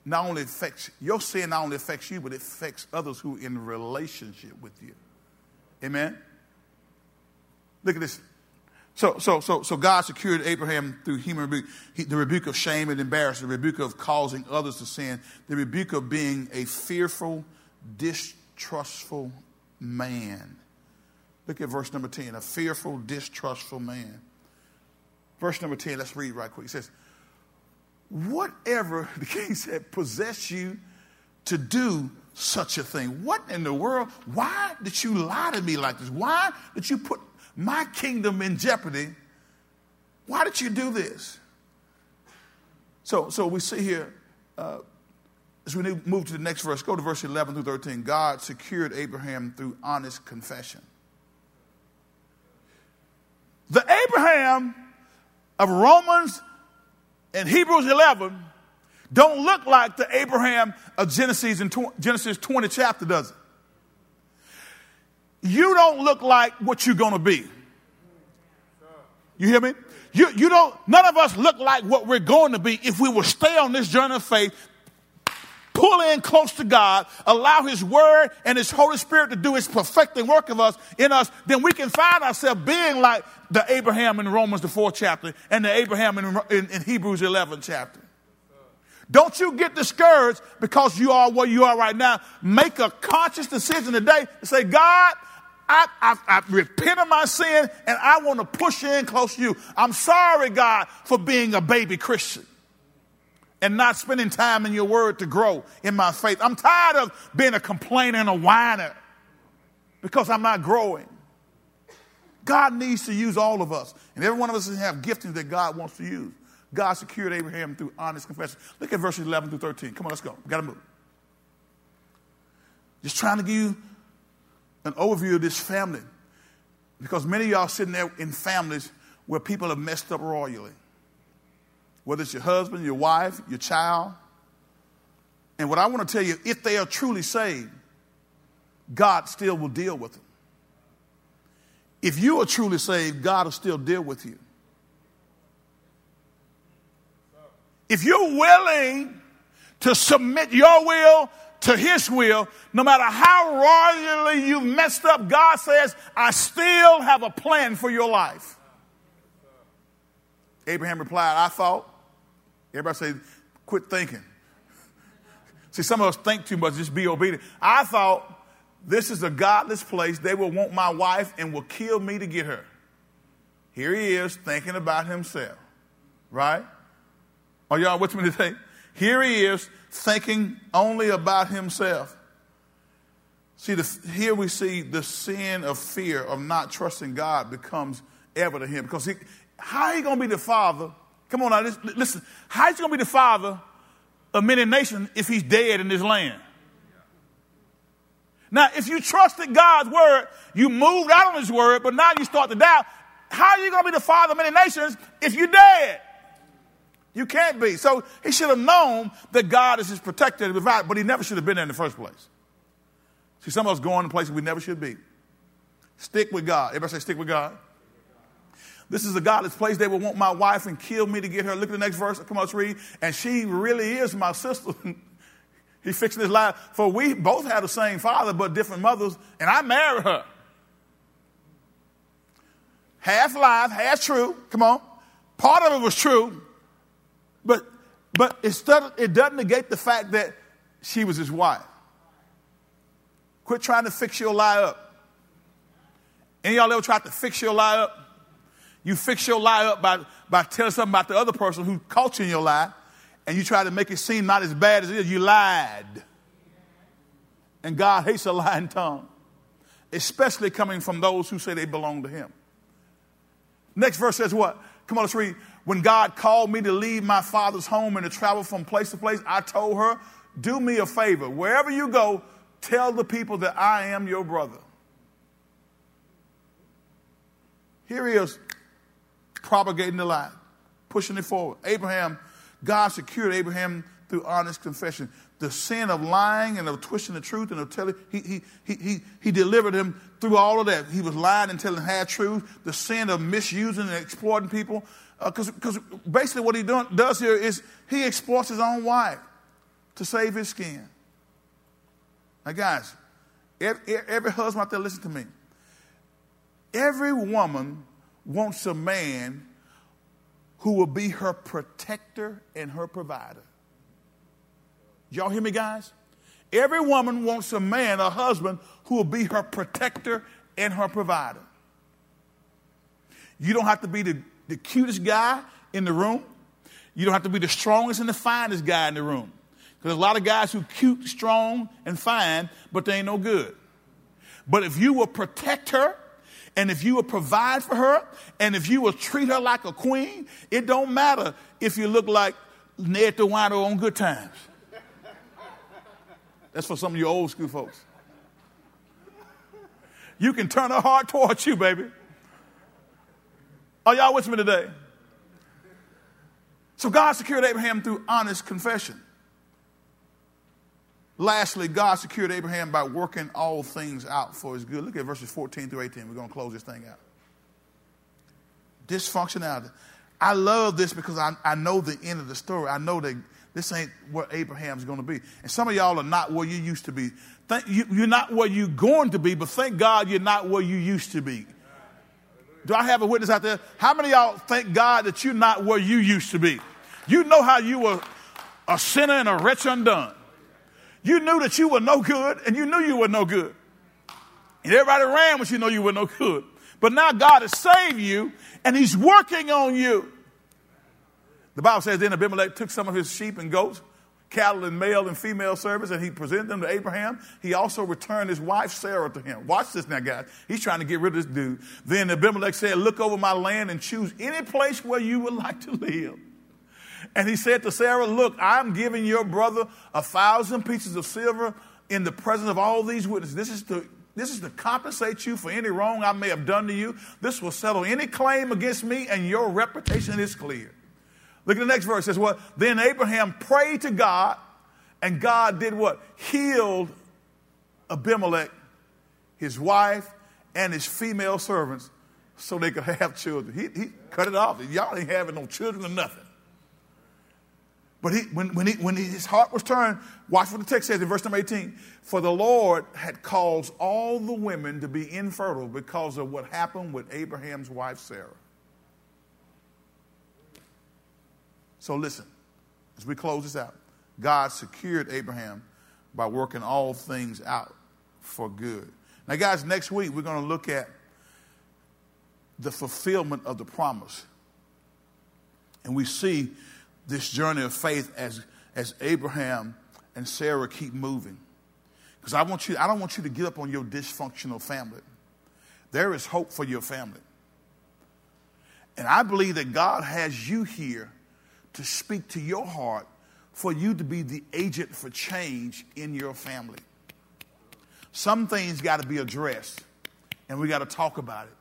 not only affects your sin not only affects you, but it affects others who are in relationship with you. Amen. Look at this. So, so, so, so God secured Abraham through human rebuke, he, the rebuke of shame and embarrassment, the rebuke of causing others to sin, the rebuke of being a fearful, distrustful man. Look at verse number 10, a fearful, distrustful man. Verse number 10, let's read right quick. It says, Whatever, the king said, possess you to do such a thing. What in the world? Why did you lie to me like this? Why did you put my kingdom in jeopardy. Why did you do this? So, so we see here, uh, as we move to the next verse, go to verse 11 through 13. God secured Abraham through honest confession. The Abraham of Romans and Hebrews 11 don't look like the Abraham of Genesis and Genesis 20 chapter, does it? You don't look like what you're going to be. You hear me? You, you don't, none of us look like what we're going to be if we will stay on this journey of faith, pull in close to God, allow His Word and His Holy Spirit to do His perfecting work of us in us, then we can find ourselves being like the Abraham in Romans, the fourth chapter, and the Abraham in, in, in Hebrews 11 chapter. Don't you get discouraged because you are where you are right now. Make a conscious decision today to say, God, I, I, I, repent of my sin and I want to push in close to you. I'm sorry, God, for being a baby Christian and not spending time in your word to grow in my faith. I'm tired of being a complainer and a whiner because I'm not growing. God needs to use all of us, and every one of us have giftings that God wants to use. God secured Abraham through honest confession. Look at verses 11 through 13. Come on, let's go. We got to move. Just trying to give you an overview of this family because many of y'all sitting there in families where people have messed up royally. Whether it's your husband, your wife, your child. And what I want to tell you, if they are truly saved, God still will deal with them. If you are truly saved, God will still deal with you. If you're willing to submit your will to his will, no matter how royally you've messed up, God says, I still have a plan for your life. Abraham replied, I thought. Everybody say, quit thinking. See, some of us think too much, just be obedient. I thought this is a godless place. They will want my wife and will kill me to get her. Here he is thinking about himself. Right? Are y'all with me today? Here he is thinking only about himself. See, the, here we see the sin of fear of not trusting God becomes evident to him because he, how he going to be the father? Come on now, listen. How he going to be the father of many nations if he's dead in this land? Now, if you trusted God's word, you moved out on his word, but now you start to doubt. How are you going to be the father of many nations if you're dead? You can't be. So he should have known that God is his protector and provider, but he never should have been there in the first place. See, some of us going to places we never should be. Stick with God. Everybody say, stick with God. This is a godless place. They would want my wife and kill me to get her. Look at the next verse. Come on, let's read. And she really is my sister. he fixing his life. For we both had the same father, but different mothers, and I married her. Half lie, half true. Come on. Part of it was true, but it doesn't negate the fact that she was his wife. Quit trying to fix your lie up. Any y'all ever tried to fix your lie up? You fix your lie up by, by telling something about the other person who caught you in your lie, and you try to make it seem not as bad as it is. You lied. And God hates a lying tongue, especially coming from those who say they belong to Him. Next verse says what? Come on, let's read. When God called me to leave my father's home and to travel from place to place, I told her, Do me a favor. Wherever you go, tell the people that I am your brother. Here he is propagating the lie, pushing it forward. Abraham, God secured Abraham through honest confession. The sin of lying and of twisting the truth and of telling, he, he, he, he, he delivered him through all of that. He was lying and telling half truth. The sin of misusing and exploiting people. Because uh, basically what he do, does here is he exploits his own wife to save his skin. Now, guys, every, every husband out there, listen to me. Every woman wants a man who will be her protector and her provider. Y'all hear me, guys? Every woman wants a man, a husband, who will be her protector and her provider. You don't have to be the, the cutest guy in the room. You don't have to be the strongest and the finest guy in the room. Because there's a lot of guys who cute, strong, and fine, but they ain't no good. But if you will protect her, and if you will provide for her, and if you will treat her like a queen, it don't matter if you look like Ned the Wino on good times. That's for some of you old school folks. You can turn her heart towards you, baby. Are y'all with me today? So God secured Abraham through honest confession. Lastly, God secured Abraham by working all things out for his good. Look at verses 14 through 18. We're going to close this thing out. Dysfunctionality. I love this because I, I know the end of the story. I know that this ain't where Abraham's going to be. And some of y'all are not where you used to be. Thank, you, you're not where you're going to be, but thank God you're not where you used to be. Do I have a witness out there? How many y'all thank God that you're not where you used to be? You know how you were a sinner and a wretch undone. You knew that you were no good, and you knew you were no good. And everybody ran when you know you were no good. But now God has saved you, and He's working on you. The Bible says then Abimelech took some of his sheep and goats, cattle and male and female servants, and he presented them to Abraham. He also returned his wife Sarah to him. Watch this now, guys. He's trying to get rid of this dude. Then Abimelech said, Look over my land and choose any place where you would like to live. And he said to Sarah, Look, I'm giving your brother a thousand pieces of silver in the presence of all these witnesses. This is to this is to compensate you for any wrong I may have done to you. This will settle any claim against me, and your reputation is clear. Look at the next verse. It says what? Then Abraham prayed to God, and God did what? Healed Abimelech, his wife, and his female servants so they could have children. He, he cut it off. Y'all ain't having no children or nothing. But he, when, when, he, when his heart was turned, watch what the text says in verse number 18. For the Lord had caused all the women to be infertile because of what happened with Abraham's wife Sarah. So listen, as we close this out, God secured Abraham by working all things out for good. Now, guys, next week we're going to look at the fulfillment of the promise And we see this journey of faith as, as Abraham and Sarah keep moving. Because I want you, I don't want you to give up on your dysfunctional family. There is hope for your family. And I believe that God has you here to speak to your heart for you to be the agent for change in your family. Some things got to be addressed, and we got to talk about it.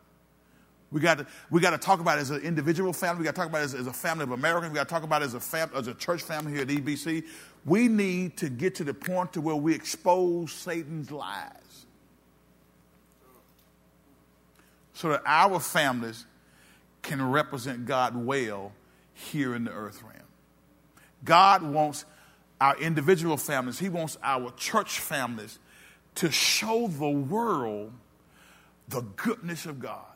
We got to, we got to talk about it as an individual family. We got to talk about it as, as a family of Americans. We got to talk about it as a, fam, as a church family here at EBC. We need to get to the point to where we expose Satan's lies. So that our families can represent God well here in the earth realm. God wants our individual families, He wants our church families to show the world the goodness of God.